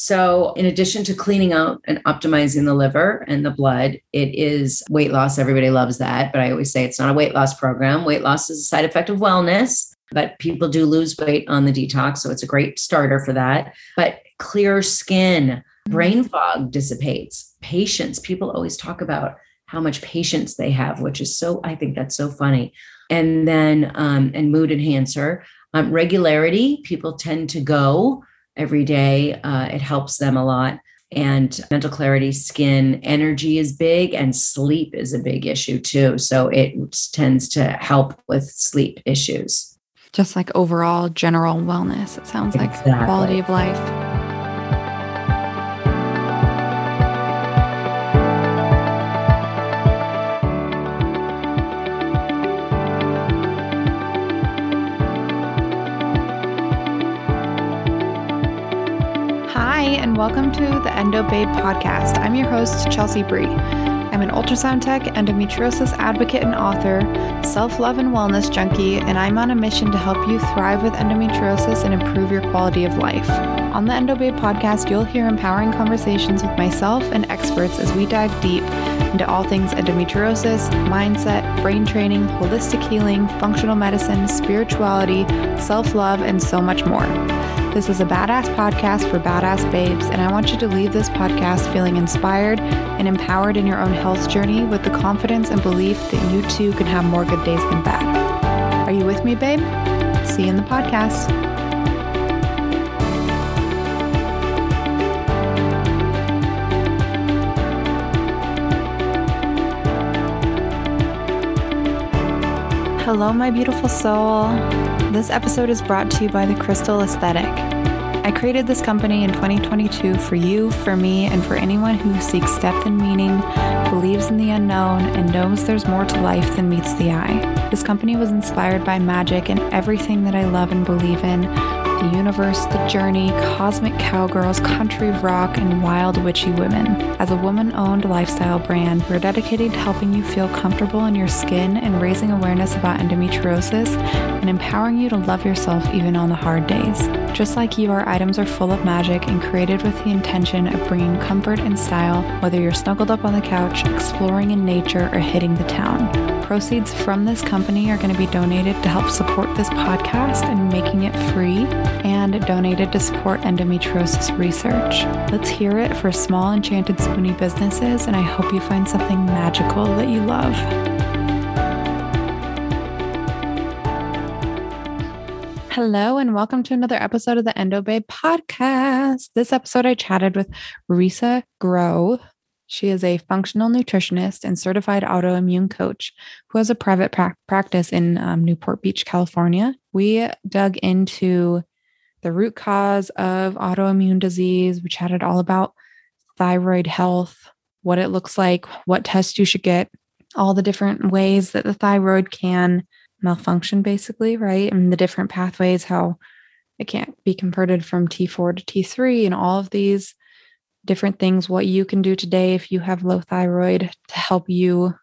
So, in addition to cleaning out and optimizing the liver and the blood, it is weight loss. Everybody loves that. But I always say it's not a weight loss program. Weight loss is a side effect of wellness, but people do lose weight on the detox. So, it's a great starter for that. But clear skin, brain fog dissipates, patience. People always talk about how much patience they have, which is so, I think that's so funny. And then, um, and mood enhancer, um, regularity, people tend to go every day. Uh, it helps them a lot. And mental clarity, skin, energy is big, and sleep is a big issue too. So it tends to help with sleep issues. Just like overall general wellness, it sounds exactly. like quality of life. Welcome to the Endo Babe podcast. I'm your host, Chelsea Bree. I'm an ultrasound tech, endometriosis advocate and author, self love and wellness junkie, and I'm on a mission to help you thrive with endometriosis and improve your quality of life. On the Endo Babe podcast, you'll hear empowering conversations with myself and experts as we dive deep into all things endometriosis, mindset, brain training, holistic healing, functional medicine, spirituality, self love, and so much more. This is a badass podcast for badass babes, and I want you to leave this podcast feeling inspired and empowered in your own health journey with the confidence and belief that you too can have more good days than bad. Are you with me, babe? See you in the podcast. Hello, my beautiful soul. This episode is brought to you by the Crystal Aesthetic. I created this company in 2022 for you, for me, and for anyone who seeks depth and meaning, believes in the unknown, and knows there's more to life than meets the eye. This company was inspired by magic and everything that I love and believe in the universe, the journey, cosmic cowgirls, country rock, and wild witchy women. As a woman owned lifestyle brand, we're dedicated to helping you feel comfortable in your skin and raising awareness about endometriosis and empowering you to love yourself even on the hard days. Just like you, our items are full of magic and created with the intention of bringing comfort and style, whether you're snuggled up on the couch, exploring in nature, or hitting the town. Proceeds from this company are going to be donated to help support this podcast and making it free and donated to support endometriosis research. Let's hear it for small enchanted spoony businesses, and I hope you find something magical that you love. Hello, and welcome to another episode of the Endo Babe podcast. This episode, I chatted with Risa Groux. She is a functional nutritionist and certified autoimmune coach who has a private pra- practice in um, Newport Beach, California. We dug into the root cause of autoimmune disease. We chatted all about thyroid health, what it looks like, what tests you should get, all the different ways that the thyroid can malfunction, basically, right? And the different pathways, how it can't be converted from T4 to T3, and all of these different things, what you can do today if you have low thyroid to help you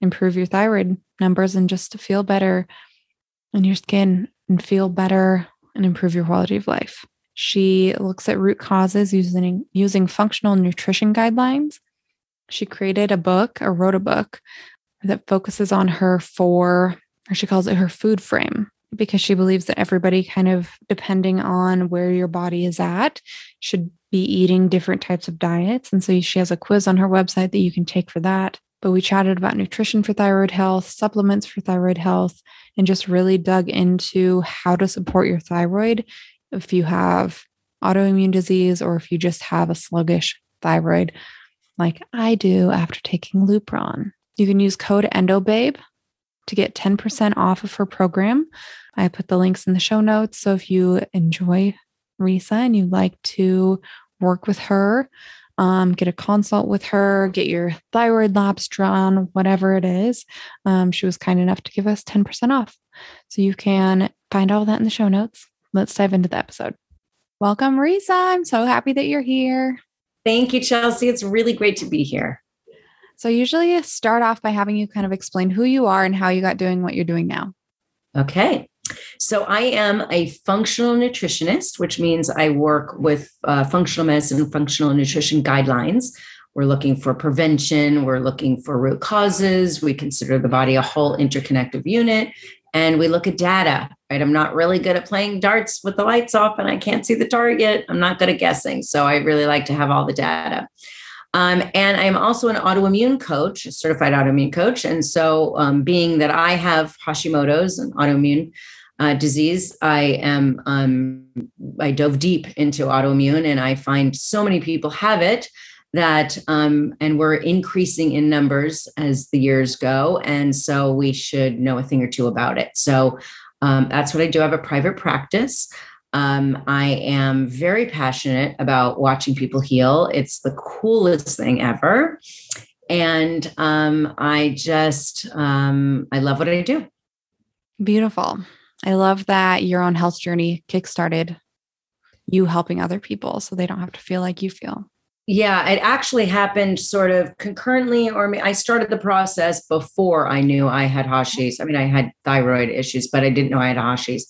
improve your thyroid numbers and just to feel better in your skin and feel better and improve your quality of life. She looks at root causes using using functional nutrition guidelines. She created a book or wrote a book that focuses on her four, or she calls it her food frame, because she believes that everybody kind of depending on where your body is at should be eating different types of diets. And so she has a quiz on her website that you can take for that. But we chatted about nutrition for thyroid health, supplements for thyroid health, and just really dug into how to support your thyroid if you have autoimmune disease or if you just have a sluggish thyroid, like I do after taking Lupron. You can use code ENDOBABE to get 10% off of her program. I put the links in the show notes. So if you enjoy Risa and you'd like to work with her, um, get a consult with her, get your thyroid labs drawn, whatever it is. Um, she was kind enough to give us 10% off. So you can find all that in the show notes. Let's dive into the episode. Welcome, Risa. I'm so happy that you're here. Thank you, Chelsea. It's really great to be here. So, usually start off by having you kind of explain who you are and how you got doing what you're doing now. Okay. So I am a functional nutritionist, which means I work with uh, functional medicine and functional nutrition guidelines. We're looking for prevention, we're looking for root causes, we consider the body a whole interconnective unit, and we look at data, right? I'm not really good at playing darts with the lights off and I can't see the target. I'm not good at guessing. So I really like to have all the data. Um, and I'm also an autoimmune coach, a certified autoimmune coach. And so, um, being that I have Hashimoto's and autoimmune uh, disease, I am um, I dove deep into autoimmune, and I find so many people have it that um, and we're increasing in numbers as the years go, and so we should know a thing or two about it. So um, that's what I do. I have a private practice. Um, I am very passionate about watching people heal. It's the coolest thing ever. And um, I just, um, I love what I do. Beautiful. I love that your own health journey kickstarted you helping other people so they don't have to feel like you feel. Yeah, it actually happened sort of concurrently, or I started the process before I knew I had Hashis. I mean, I had thyroid issues, but I didn't know I had Hashis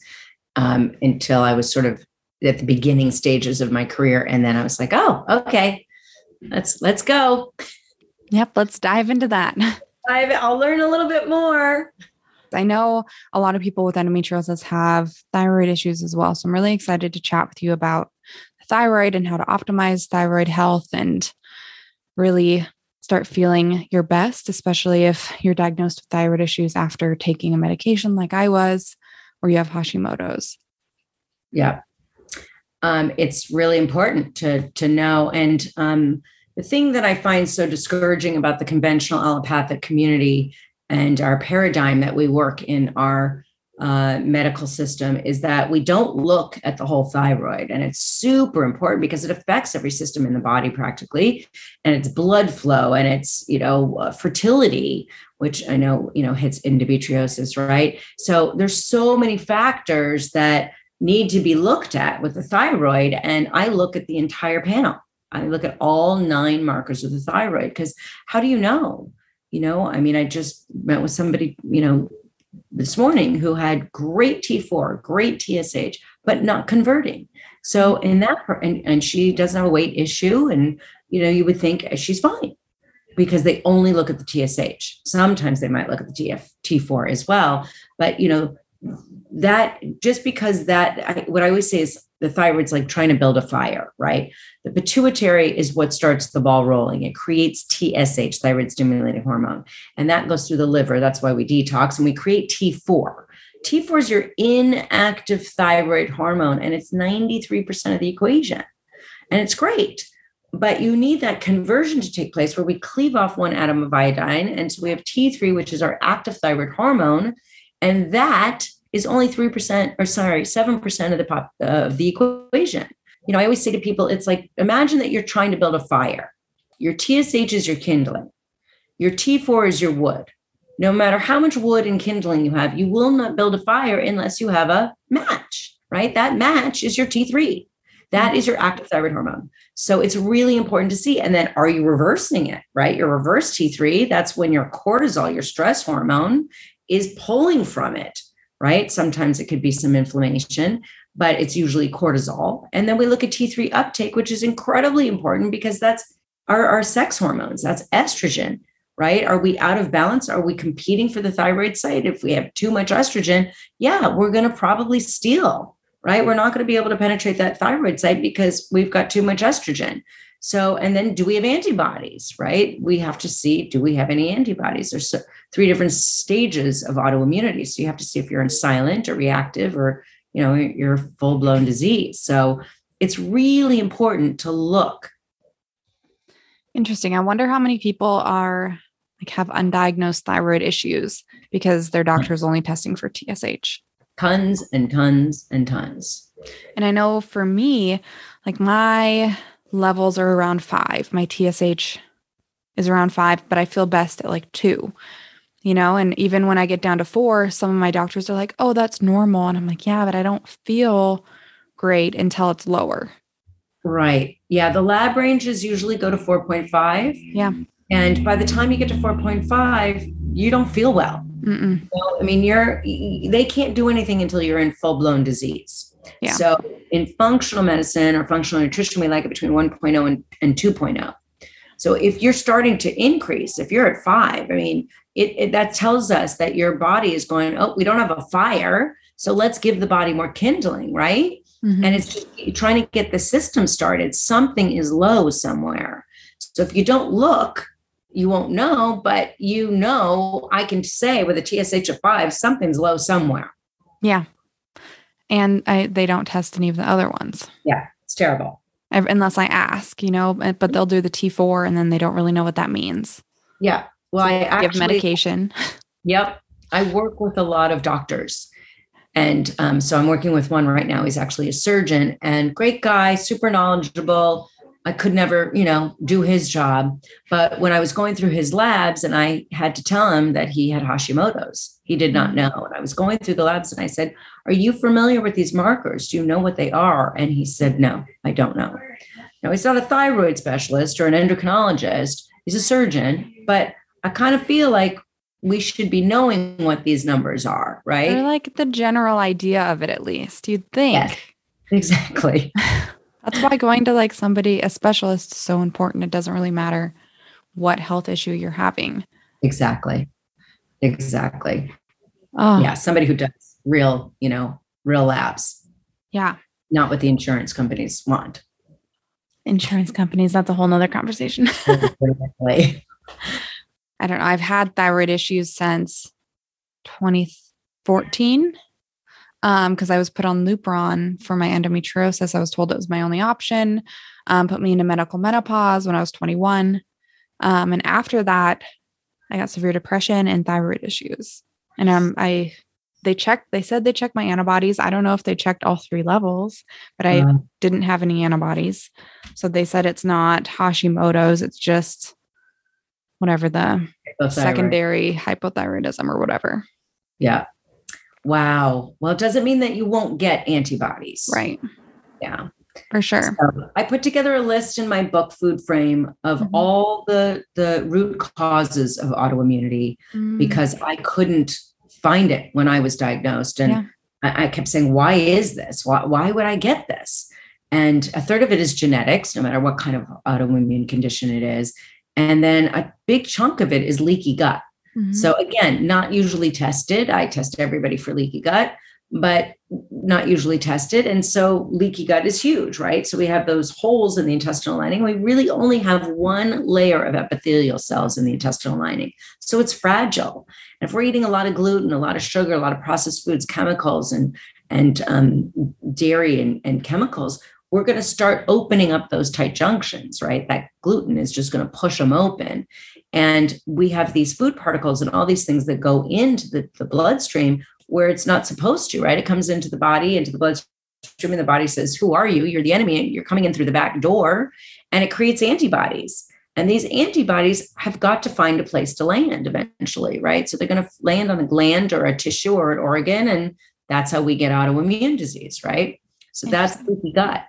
um, until I was sort of at the beginning stages of my career, and then I was like, "Oh, okay, let's let's go." Yep, let's dive into that. I've, I'll learn a little bit more. I know a lot of people with endometriosis have thyroid issues as well. So I'm really excited to chat with you about thyroid and how to optimize thyroid health and really start feeling your best, especially if you're diagnosed with thyroid issues after taking a medication like I was, or you have Hashimoto's. Yeah. Um, it's really important to to know. And um, the thing that I find so discouraging about the conventional allopathic community and our paradigm that we work in our uh, medical system is that we don't look at the whole thyroid. And it's super important because it affects every system in the body practically. And it's blood flow and it's, you know, uh, fertility, which I know, you know, hits endometriosis, right? So there's so many factors that need to be looked at with the thyroid. And I look at the entire panel. I look at all nine markers of the thyroid because how do you know? You know, I mean, I just met with somebody, you know, this morning who had great T4, great TSH, but not converting. So in that, and, and she doesn't have a weight issue. And, you know, you would think she's fine because they only look at the TSH. Sometimes they might look at the TF, T4 as well. But, you know, that just because that, I, what I always say is the thyroid's like trying to build a fire, right? The pituitary is what starts the ball rolling. It creates TSH, thyroid stimulating hormone, and that goes through the liver. That's why we detox and we create T4. T4 is your inactive thyroid hormone, and it's 93% of the equation. And it's great. But you need that conversion to take place where we cleave off one atom of iodine. And so we have T3, which is our active thyroid hormone. And that is only 3% or sorry, 7% of the pop uh, of the equation. You know, I always say to people, it's like imagine that you're trying to build a fire. Your TSH is your kindling. Your T4 is your wood. No matter how much wood and kindling you have, you will not build a fire unless you have a match, right? That match is your T3. That is your active thyroid hormone. So it's really important to see. And then are you reversing it, right? Your reverse T3, that's when your cortisol, your stress hormone, is pulling from it right? Sometimes it could be some inflammation, but it's usually cortisol. And then we look at T3 uptake, which is incredibly important because that's our, our sex hormones, that's estrogen, right? Are we out of balance? Are we competing for the thyroid site? If we have too much estrogen, yeah, we're going to probably steal, right? We're not going to be able to penetrate that thyroid site because we've got too much estrogen. So, and then do we have antibodies, right? We have to see do we have any antibodies? There's so, three different stages of autoimmunity. So you have to see if you're in silent or reactive or, you know, you're full blown disease. So it's really important to look. Interesting. I wonder how many people are like have undiagnosed thyroid issues because their doctor is only testing for TSH. Tons and tons and tons. And I know for me, like my levels are around five. My TSH is around five, but I feel best at like two, you know? And even when I get down to four, some of my doctors are like, oh, that's normal. And I'm like, yeah, but I don't feel great until it's lower. Right. Yeah. The lab ranges usually go to 4.5. Yeah. And by the time you get to 4.5, you don't feel well. You I mean, you're they can't do anything until you're in full blown disease. Yeah. So in functional medicine or functional nutrition, we like it between 1.0 and, and 2.0. So if you're starting to increase, if you're at five, I mean, it, it that tells us that your body is going, oh, we don't have a fire. So let's give the body more kindling, right? Mhm. and it's just trying to get the system started. Something is low somewhere. So if you don't look, you won't know, but you know, I can say with a TSH of five, something's low somewhere. yeah. And I, they don't test any of the other ones Yeah, it's terrible. ev- unless I ask, you know, but but they'll do the T4 and then they don't really know what that means. Yeah. Well, I Give actually, medication. Yep. I work with a lot of doctors. And um, so I'm working with one right now. He's actually a surgeon and great guy, super knowledgeable. I could never, you know, do his job. But when I was going through his labs and I had to tell him that he had Hashimoto's, he did not mm-hmm. know. And I was going through the labs and I said, Are you familiar with these markers? Do you know what they are? And he said, No, I don't know. Now, he's not a thyroid specialist or an endocrinologist, he's a surgeon, but I kind of feel like we should be knowing what these numbers are, right? like the general idea of it, at least you'd think. Yes. Exactly. That's why going to like somebody, a specialist, is so important. It doesn't really matter what health issue you're having. Exactly. Exactly. Oh, Yeah. Somebody who does real, you know, real labs, yeah. not what the insurance companies want. Insurance companies, that's a whole nother conversation. I don't know. I've had thyroid issues since 2014 because I was put on Lupron for my endometriosis. I was told it was my only option. Um, put me into medical menopause when I was 21. Um, and after that, I got severe depression and thyroid issues. And um, I, they checked, they said they checked my antibodies. I don't know if they checked all three levels, but I Uh, didn't have any antibodies. So they said it's not Hashimoto's, it's just whatever the hypothyroid. secondary hypothyroidism or whatever. Yeah. Wow. Well, it doesn't mean that you won't get antibodies. Right. Yeah. For sure. So I put together a list in my book Food Frame of Mhm. all the the root causes of autoimmunity Mm, because I couldn't find it when I was diagnosed. And Yeah. I, I kept saying, why is this? Why, why would I get this? And a third of it is genetics, no matter what kind of autoimmune condition it is. And then a big chunk of it is leaky gut. mhm. So again, not usually tested. I test everybody for leaky gut, but not usually tested. And so leaky gut is huge, right? So we have those holes in the intestinal lining. We really only have one layer of epithelial cells in the intestinal lining. So it's fragile. And if we're eating a lot of gluten, a lot of sugar, a lot of processed foods, chemicals, and and um, dairy and, and chemicals, we're going to start opening up those tight junctions, right? That gluten is just going to push them open. And we have these food particles and all these things that go into the, the bloodstream where it's not supposed to, right? It comes into the body, into the bloodstream, and the body says, Who are you? You're the enemy. You're coming in through the back door. And it creates antibodies. And these antibodies have got to find a place to land eventually, right? So they're going to land on a gland or a tissue or an organ. And that's how we get autoimmune disease, right? So that's leaky gut.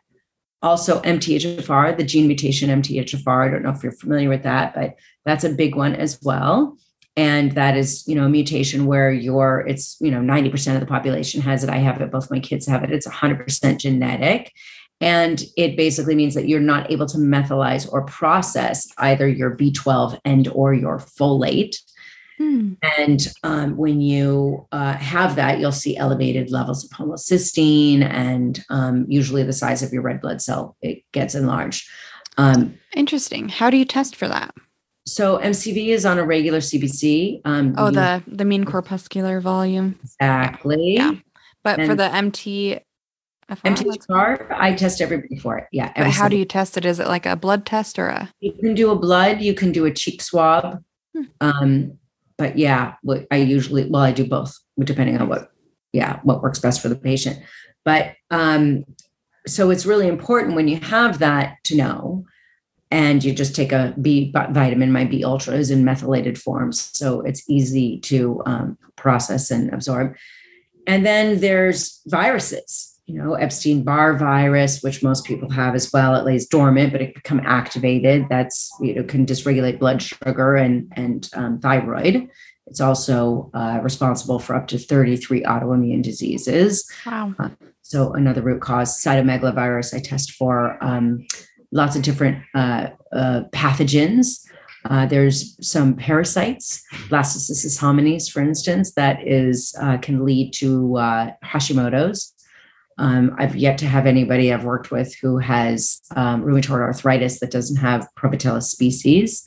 Also, MTHFR, the gene mutation MTHFR. I don't know if you're familiar with that, but that's a big one as well. And that is, you know, a mutation where you're, it's, you know, 90% of the population has it. I have it. Both my kids have it. It's 100% genetic. And it basically means that you're not able to methylize or process either your B12 and or your folate. Hmm. And um, when you uh, have that, you'll see elevated levels of homocysteine, and um, usually the size of your red blood cell it gets enlarged. Um, Interesting. How do you test for that? So MCV is on a regular CBC. Um, Oh, the the mean corpuscular volume. exactly. Yeah. But for the MT, MTHFR, I test everybody for it. Yeah. but how do you test it? Is it like a blood test or a? You can do a blood. You can do a cheek swab. Hmm. Um, but yeah, what I usually well, I do both, depending on what, yeah, what works best for the patient. But um, so it's really important when you have that to know, and you just take a B vitamin. My B Ultra is in methylated forms, so it's easy to um, process and absorb. And then there's viruses you know, Epstein Barr virus, which most people have as well. It lays dormant, but it can become activated. That's you know can dysregulate blood sugar and and um, thyroid, It's also uh, responsible for up to 33 autoimmune diseases. Wow. Uh, so, another root cause, cytomegalovirus, I test for um, lots of different uh, uh pathogens. Uh, there's some parasites, Blastocystis hominis, for instance, that is uh, can lead to Hashimoto's. Um, I've yet to have anybody I've worked with who has um, rheumatoid arthritis that doesn't have Prevotella species,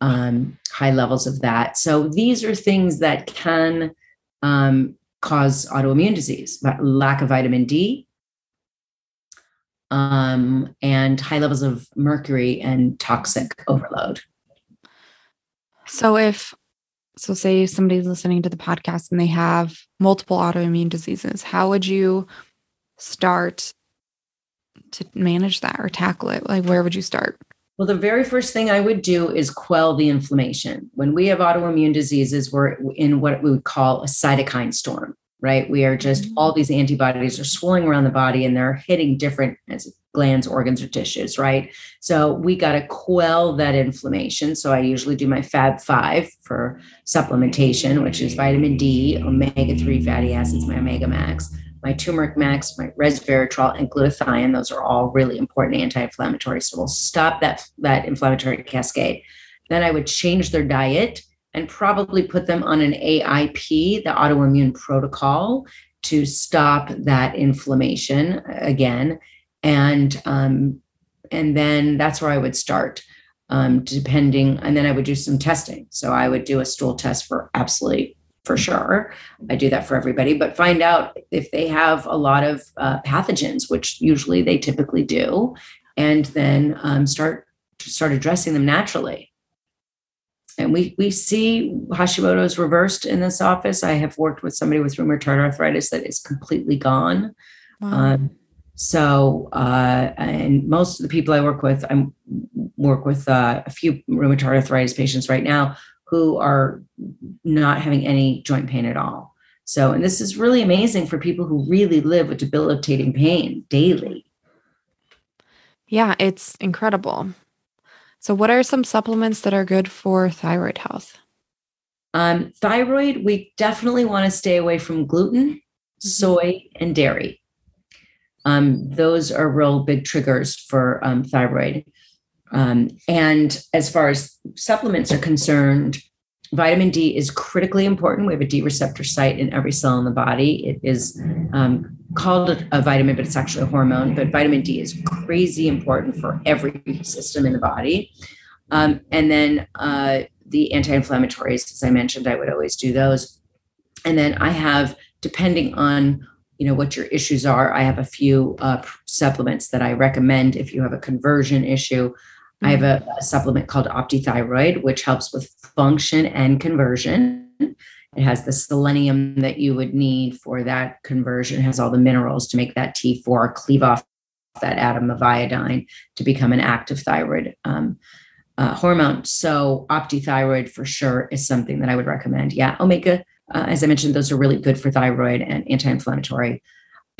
um, high levels of that. So these are things that can um, cause autoimmune disease, lack of vitamin D, um, and high levels of mercury and toxic overload. So if so say somebody's listening to the podcast and they have multiple autoimmune diseases, how would you start to manage that or tackle it? Like, where would you start? Well, the very first thing I would do is quell the inflammation. When we have autoimmune diseases, we're in what we would call a cytokine storm, right? We are just mm-hmm. all these antibodies are swirling around the body and they're hitting different glands, organs, or tissues, right? So we got to quell that inflammation. So I usually do my Fab Five for supplementation, which is vitamin D, omega 3 fatty acids, my Omega Max my turmeric max, my resveratrol, and glutathione. Those are all really important anti-inflammatories. So we'll stop that, that inflammatory cascade. Then I would change their diet and probably put them on an AIP, the autoimmune protocol, to stop that inflammation again. And um, and then that's where I would start. Um, depending, and then I would do some testing. So I would do a stool test for absolutely for sure. I do that for everybody, but find out if they have a lot of uh, pathogens, which usually they typically do, and then um, start start addressing them naturally. And we we see Hashimoto's reversed in this office. I have worked with somebody with rheumatoid arthritis that is completely gone. Wow. Um, so, uh, and most of the people I work with, I work with uh, a few rheumatoid arthritis patients right now who are not having any joint pain at all. So, and this is really amazing for people who really live with debilitating pain daily. Yeah, it's incredible. So, what are some supplements that are good for thyroid health? Um, thyroid, we definitely want to stay away from gluten, mm-hmm. soy, and dairy. Um, those are real big triggers for um, thyroid. Um, and as far as supplements are concerned, vitamin D is critically important. We have a D receptor site in every cell in the body. It is um, called a vitamin, but it's actually a hormone. But vitamin D is crazy important for every system in the body. Um, and then uh, the anti inflammatories, as I mentioned, I would always do those. And then I have, depending on you know what your issues are i have a few uh, supplements that i recommend if you have a conversion issue I have a, a, supplement called OptiThyroid, which helps with function and conversion. It has the selenium that you would need for that conversion, it has all the minerals to make that T4 cleave off that atom of iodine to become an active thyroid um, uh, hormone. So, OptiThyroid for sure is something that I would recommend. Yeah, omega, uh, as I mentioned, those are really good for thyroid and anti inflammatory.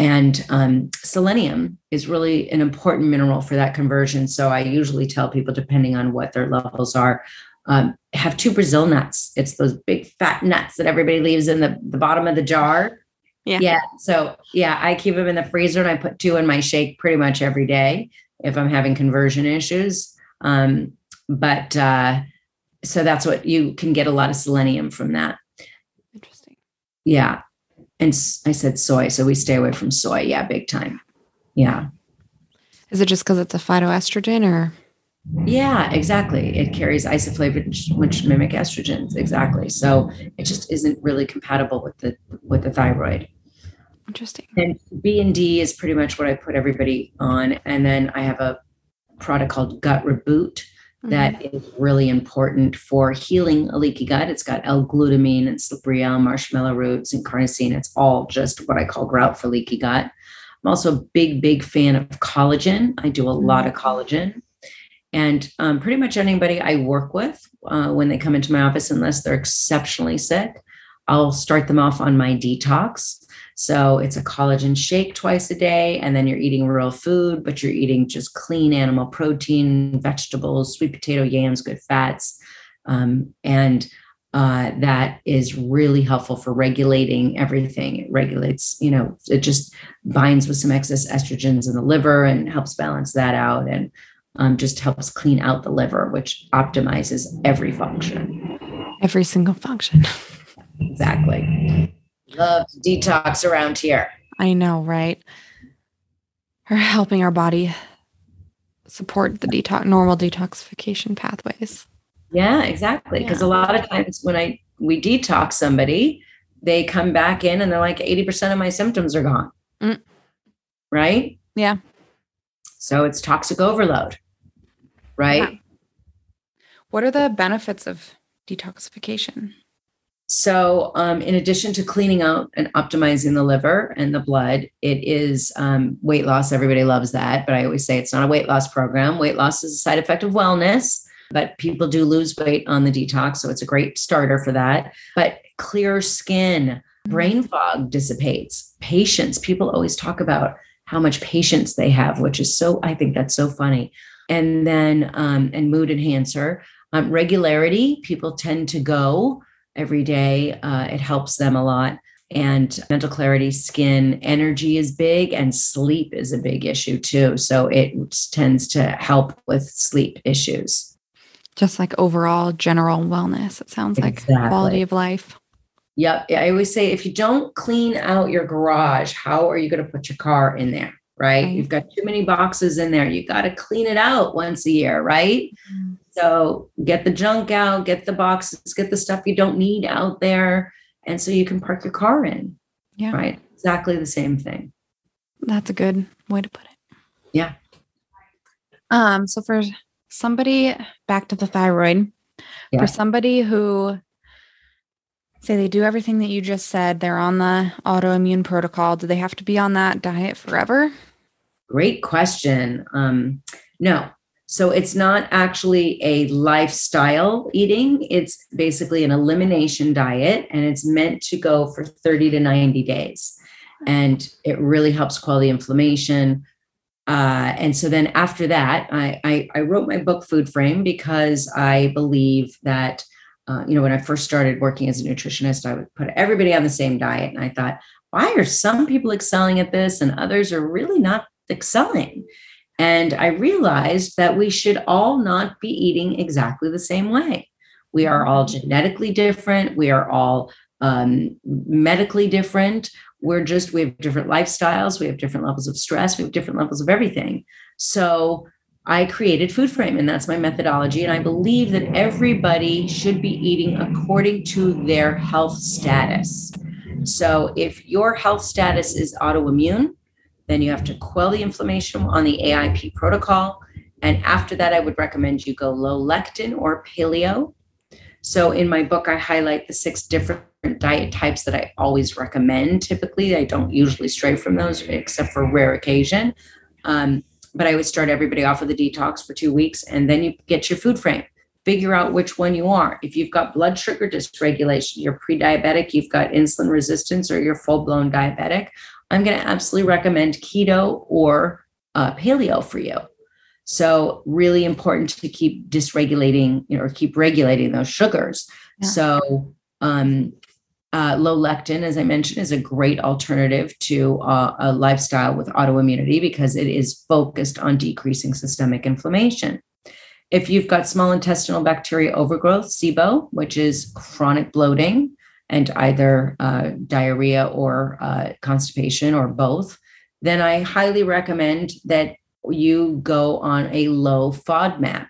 And um, selenium is really an important mineral for that conversion. So I usually tell people, depending on what their levels are, um, have two Brazil nuts. It's those big fat nuts that everybody leaves in the, the bottom of the jar. Yeah. Yeah. So yeah, I keep them in the freezer and I put two in my shake pretty much every day if I'm having conversion issues. Um, but uh, so that's what you can get a lot of selenium from that. Interesting. Yeah and I said soy, so we stay away from soy. Yeah, big time. Yeah. Is it just because it's a phytoestrogen or? Yeah, exactly. It carries isoflavones, which mimic estrogens. Exactly. So it just isn't really compatible with the with the thyroid. Interesting. And B and D is pretty much what I put everybody on. And then I have a product called Gut Reboot, that mm-hmm. is really important for healing a leaky gut. It's got L-glutamine and slippery elm, marshmallow roots, and carnosine. It's all just what I call grout for leaky gut. I'm also a big, big fan of collagen. I do a mm-hmm. lot of collagen. And um, pretty much anybody I work with uh, when they come into my office, unless they're exceptionally sick, I'll start them off on my detox. So it's a collagen shake twice a day, and then you're eating real food, but you're eating just clean animal protein, vegetables, sweet potato, yams, good fats. Um, and uh, that is really helpful for regulating everything. It regulates, you know, it just binds with some excess estrogens in the liver and helps balance that out and um, just helps clean out the liver, which optimizes every function. Every single function. Exactly. Love to detox around here. I know, right? Or helping our body support the detox normal detoxification pathways. Yeah, exactly. Because Yeah. a lot of times when I we detox somebody, they come back in and they're like 80% of my symptoms are gone. Mm. Right? Yeah. So it's toxic overload. Right? Yeah. What are the benefits of detoxification? So, um, in addition to cleaning out and optimizing the liver and the blood, it is um, weight loss. Everybody loves that. But I always say it's not a weight loss program. Weight loss is a side effect of wellness, but people do lose weight on the detox. So, it's a great starter for that. But clear skin, brain fog dissipates, patience. People always talk about how much patience they have, which is so, I think that's so funny. And then, um, and mood enhancer, um, regularity, people tend to go every day. Uh, it helps them a lot. And mental clarity, skin, energy is big, and sleep is a big issue too. So it tends to help with sleep issues. Just like overall general wellness. It sounds like Exactly. quality of life. Yep. I always say if you don't clean out your garage, how are you going to put your car in there? Right? Right. You've got too many boxes in there. You got to clean it out once a year, right? So get the junk out, get the boxes, get the stuff you don't need out there. And so you can park your car in. Yeah. Right. Exactly the same thing. That's a good way to put it. Yeah. Um, so for somebody back to the thyroid, Yeah. for somebody who say they do everything that you just said, they're on the autoimmune protocol, do they have to be on that diet forever? Great question. Um, no. So it's not actually a lifestyle eating. It's basically an elimination diet, and it's meant to go for 30 to 90 days. And it really helps quell the inflammation. Uh, and so then after that, I, I, I wrote my book, Food Frame, because I believe that, uh, you know, when I first started working as a nutritionist, I would put everybody on the same diet. And I thought, why are some people excelling at this and others are really not excelling? And I realized that we should all not be eating exactly the same way. We are all genetically different. We are all um, medically different. We're just, we have different lifestyles. We have different levels of stress. We have different levels of everything. So I created Food Frame, and that's my methodology. And I believe that everybody should be eating according to their health status. So if your health status is autoimmune, then you have to quell the inflammation on the AIP protocol. And after that, I would recommend you go low lectin or paleo. So in my book, I highlight the six different diet types that I always recommend. Typically, I don't usually stray from those except for rare occasion. Um, but I would start everybody off with a detox for two weeks, and then you get your food frame. Figure out which one you are. If you've got blood sugar dysregulation, you're pre-diabetic, you've got insulin resistance, or you're full-blown diabetic, I'm going to absolutely recommend keto or uh, paleo for you. So, really important to keep dysregulating, you know, or keep regulating those sugars. Yeah. So, um, uh, low lectin, as I mentioned, is a great alternative to uh, a lifestyle with autoimmunity because it is focused on decreasing systemic inflammation. If you've got small intestinal bacteria overgrowth, SIBO, which is chronic bloating and either uh, diarrhea or uh, constipation or both, then I highly recommend that you go on a low FODMAP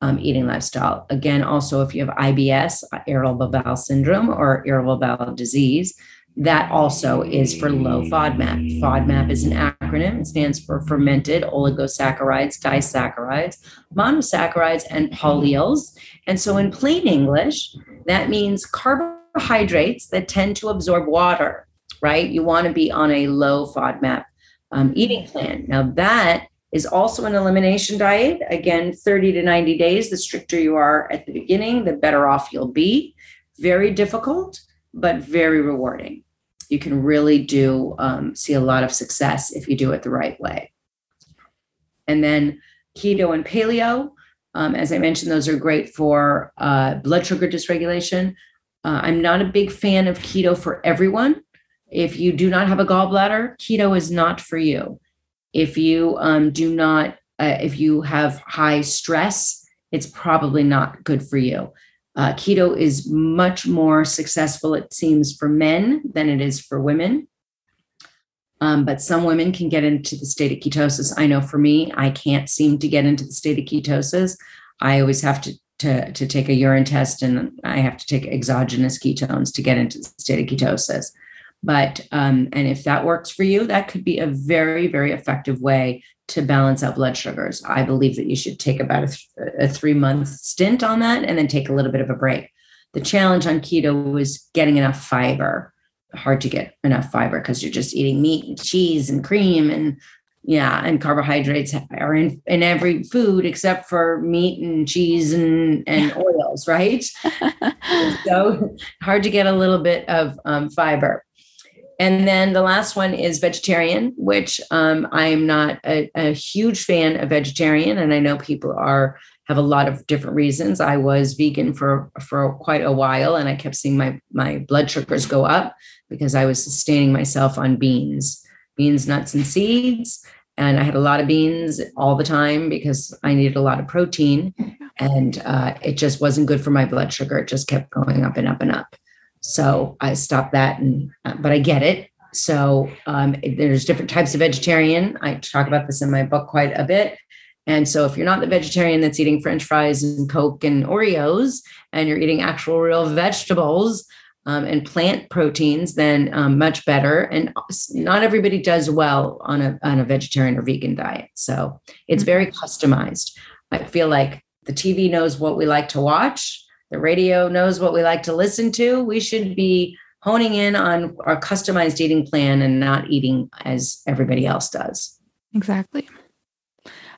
um, eating lifestyle. Again, also, if you have IBS, irritable bowel syndrome, or irritable bowel disease, that also is for low FODMAP. FODMAP is an acronym, it stands for fermented oligosaccharides, disaccharides, monosaccharides, and polyols. And so, in plain English, that means carbohydrates that tend to absorb water, right? You want to be on a low FODMAP um, eating plan. Now, that is also an elimination diet. Again, 30 to 90 days. The stricter you are at the beginning, the better off you'll be. Very difficult, but very rewarding. You can really do um, see a lot of success if you do it the right way. And then keto and paleo, um, as I mentioned, those are great for uh, blood sugar dysregulation. Uh, I'm not a big fan of keto for everyone. If you do not have a gallbladder, keto is not for you. If you um, do not, uh, if you have high stress, it's probably not good for you. Uh, keto is much more successful, it seems, for men than it is for women. Um, but some women can get into the state of ketosis. I know for me, I can't seem to get into the state of ketosis. I always have to to, to take a urine test and I have to take exogenous ketones to get into the state of ketosis. But um, and if that works for you, that could be a very very effective way to balance out blood sugars. I believe that you should take about a, th- a three month stint on that and then take a little bit of a break. The challenge on keto is getting enough fiber. Hard to get enough fiber because you're just eating meat and cheese and cream and yeah, and carbohydrates are in, in every food except for meat and cheese and, and oils, right? so hard to get a little bit of um, fiber. And then the last one is vegetarian, which um, I'm not a, a, huge fan of vegetarian, and I know people are have a lot of different reasons. I was vegan for for quite a while, and I kept seeing my my blood sugars go up because I was sustaining myself on beans, beans, nuts, and seeds. And I had a lot of beans all the time because I needed a lot of protein, and uh, it just wasn't good for my blood sugar. It just kept going up and up and up. So I stopped that, and uh, but I get it. So um, there's different types of vegetarian. I talk about this in my book quite a bit. And so if you're not the vegetarian that's eating French fries and Coke and Oreos, and you're eating actual real vegetables um, and plant proteins, then um, much better. And not everybody does well on a on a vegetarian or vegan diet. So it's very customized. I feel like the TV knows what we like to watch the radio knows what we like to listen to. We should be honing in on our customized eating plan and not eating as everybody else does. Exactly.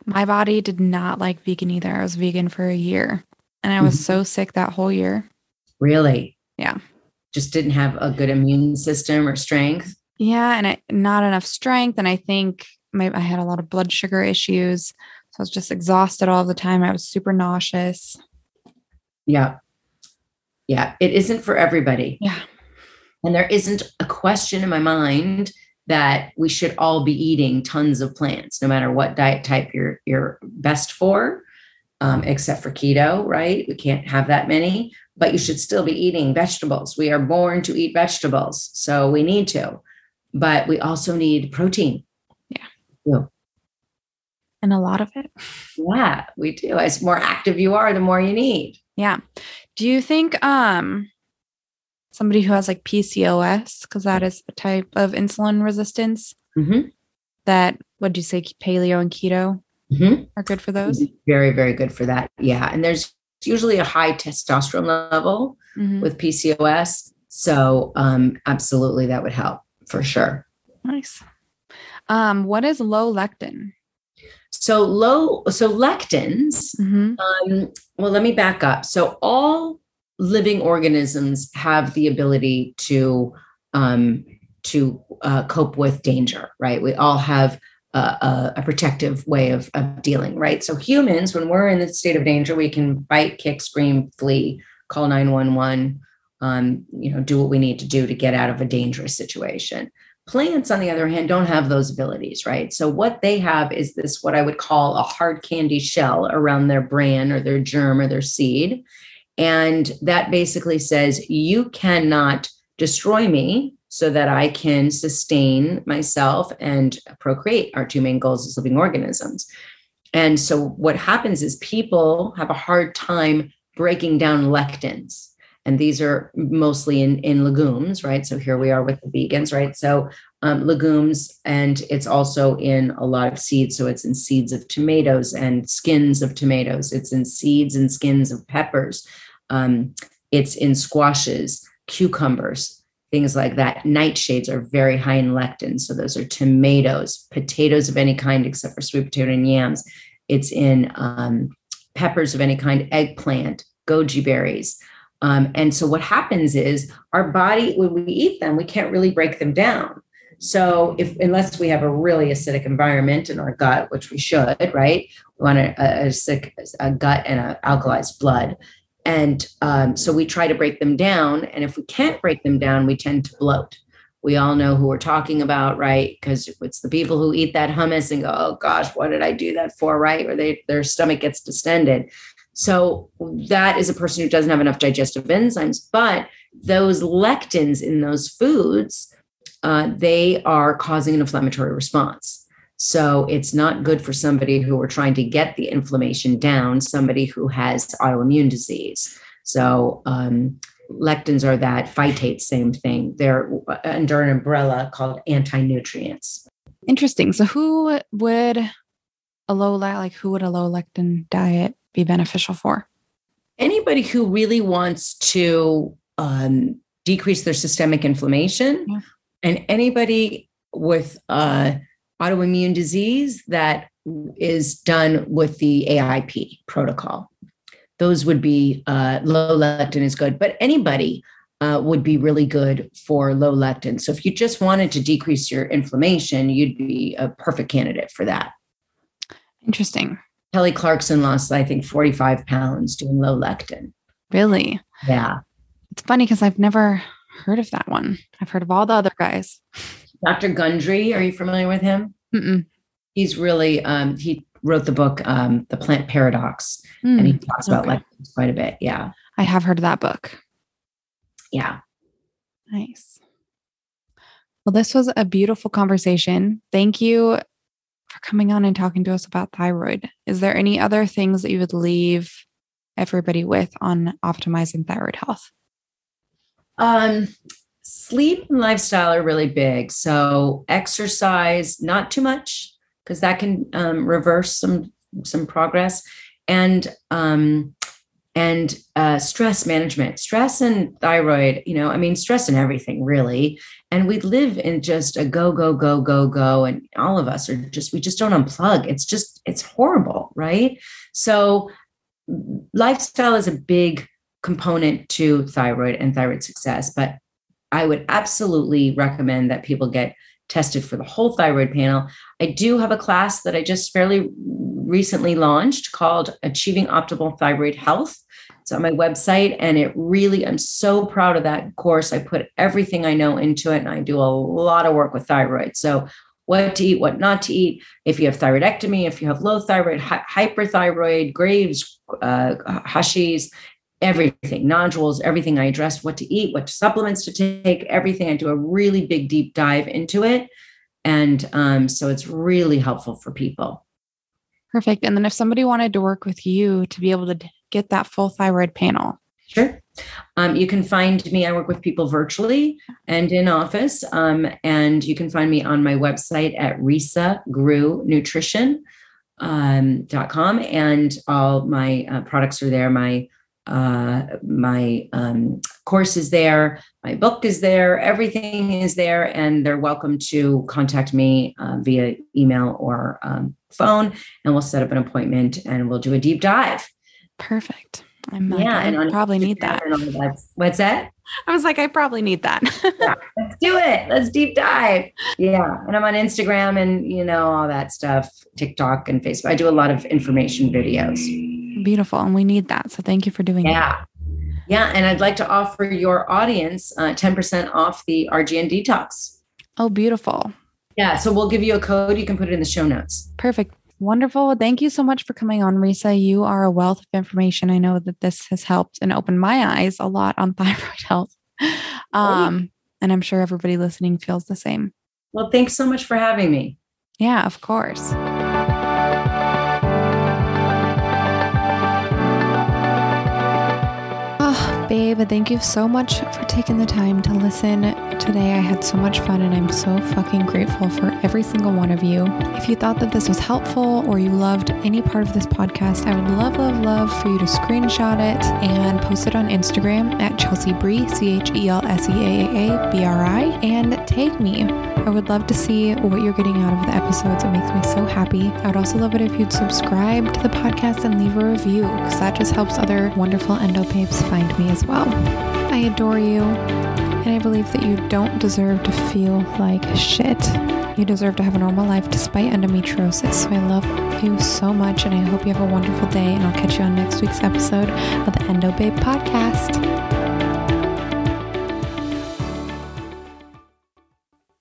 My body did not like vegan either. I was vegan for a year and I was mm-hmm. so sick that whole year. Really? Yeah. Just didn't have a good immune system or strength. Yeah, and I, not enough strength and I think my, I had a lot of blood sugar issues. So I was just exhausted all the time. I was super nauseous. Yeah. Yeah. It isn't for everybody. Yeah. And there isn't a question in my mind that we should all be eating tons of plants, no matter what diet type you're you're best for, um, except for keto, right? We can't have that many, but you should still be eating vegetables. We are born to eat vegetables, so we need to, but we also need protein. Yeah. yeah. And a lot of it. Yeah, we do. As more active you are, the more you need. Yeah. Do you think um somebody who has like PCOS, because that is a type of insulin resistance, mm-hmm. that what do you say, paleo and keto mm-hmm. are good for those? Very, very good for that. Yeah. And there's usually a high testosterone level mm-hmm. with PCOS. So um absolutely that would help for sure. Nice. Um, what is low lectin? So low, so lectins. Mm-hmm. Um, well, let me back up. So all living organisms have the ability to um, to uh, cope with danger, right? We all have a, a, protective way of, of dealing, right? So humans, when we're in the state of danger, we can bite, kick, scream, flee, call nine one one. Um, you know, do what we need to do to get out of a dangerous situation. Plants, on the other hand, don't have those abilities, right? So, what they have is this, what I would call a hard candy shell around their bran or their germ or their seed. And that basically says, you cannot destroy me so that I can sustain myself and procreate. Our two main goals as living organisms. And so, what happens is people have a hard time breaking down lectins. And these are mostly in in legumes right? So here we are with the vegans right? So um, legumes and it's also in a lot of seeds. So it's in seeds of tomatoes and skins of tomatoes. It's in seeds and skins of peppers. Um, it's in squashes cucumbers things like that nightshades are very high in lectins. so those are tomatoes potatoes of any kind except for sweet potato and yams it's in um, peppers of any kind eggplant goji berries um, and so what happens is our body, when we eat them, we can't really break them down. So if unless we have a really acidic environment in our gut, which we should, right? We want a, a acidic a gut and an alkalized blood. And um, so we try to break them down. And if we can't break them down, we tend to bloat. We all know who we're talking about, right? Because it's the people who eat that hummus and go, oh gosh, what did I do that for, right? Or they, their stomach gets distended. So that is a person who doesn't have enough digestive enzymes. But those lectins in those foods, uh, they are causing an inflammatory response. So it's not good for somebody who are trying to get the inflammation down, somebody who has autoimmune disease. So um, lectins are that phytate, same thing. They're under an umbrella called anti-nutrients. Interesting. So who would a low like who would a low lectin diet be beneficial for? Anybody who really wants to um, decrease their systemic inflammation, yeah. and anybody with uh, autoimmune disease that is done with the AIP protocol. Those would be uh, low lectin is good, but anybody uh, would be really good for low lectin. So if you just wanted to decrease your inflammation, you'd be a perfect candidate for that. Interesting. Kelly Clarkson lost, I think, 45 pounds doing low lectin. Really? Yeah. It's funny because I've never heard of that one. I've heard of all the other guys. Dr. Gundry, are you familiar with him? Mm-mm. He's really, um, he wrote the book, um, The Plant Paradox, mm, and he mm, talks about okay. lectins quite a bit. Yeah. I have heard of that book. Yeah. Nice. Well, this was a beautiful conversation. Thank you for coming on and talking to us about thyroid. Is there any other things that you would leave everybody with on optimizing thyroid health? Um, sleep and lifestyle are really big. So exercise, not too much, because that can um, reverse some some progress, and um, and uh, stress management, stress and thyroid. You know, I mean, stress and everything really. And we live in just a go go go go go, and all of us are just we just don't unplug. It's just it's horrible, right? So lifestyle is a big component to thyroid and thyroid success, but I would absolutely recommend that people get tested for the whole thyroid panel. I do have a class that I just fairly recently launched called Achieving Optimal Thyroid Health. It's on my website, and it really, I'm so proud of that course. I put everything I know into it, and I do a lot of work with thyroid. So, what to eat, what not to eat, if you have thyroidectomy, if you have low thyroid, hyperthyroid, Graves, uh, Hashis, everything, nodules, everything. I address what to eat, what supplements to take, everything. I do a really big deep dive into it. And um, so it's really helpful for people. Perfect. And then if somebody wanted to work with you to be able to get that full thyroid panel. Sure. Um, you can find me. I work with people virtually and in office. Um, and you can find me on my website at Risa Groux Nutrition. Um, .com and all my uh, products are there. My uh, my um, course is there, my book is there, everything is there, and they're welcome to contact me uh, via email or um, phone, and we'll set up an appointment and we'll do a deep dive. Perfect. I'm like, yeah, I and probably need that. that. What's that? I was like, I probably need that. yeah, let's do it. Let's deep dive. Yeah. And I'm on Instagram and, you know, all that stuff, TikTok and Facebook. I do a lot of information videos. Beautiful. And we need that. So thank you for doing that. yeah. Yeah. And I'd like to offer your audience uh, 10% off the RGN detox. Oh, beautiful. Yeah. So we'll give you a code. You can put it in the show notes. Perfect. Wonderful. Thank you so much for coming on, Risa. You are a wealth of information. I know that this has helped and opened my eyes a lot on thyroid health. Um, and I'm sure everybody listening feels the same. Well, thanks so much for having me. Yeah, of course. Babe. Thank you so much for taking the time to listen today. I had so much fun and I'm so fucking grateful for every single one of you. If you thought that this was helpful or you loved any part of this podcast, I would love, love, love for you to screenshot it and post it on Instagram at Chelsea Abri, C H E L S E A A B R I, and tag me. I would love to see what you're getting out of the episodes. It makes me so happy. I would also love it if you'd subscribe to the podcast and leave a review because that just helps other wonderful endo babes find me as well. I adore you, and I believe that you don't deserve to feel like shit. You deserve to have a normal life despite endometriosis. So I love you so much and I hope you have a wonderful day. And I'll catch you on next week's episode of the Endo Babe podcast.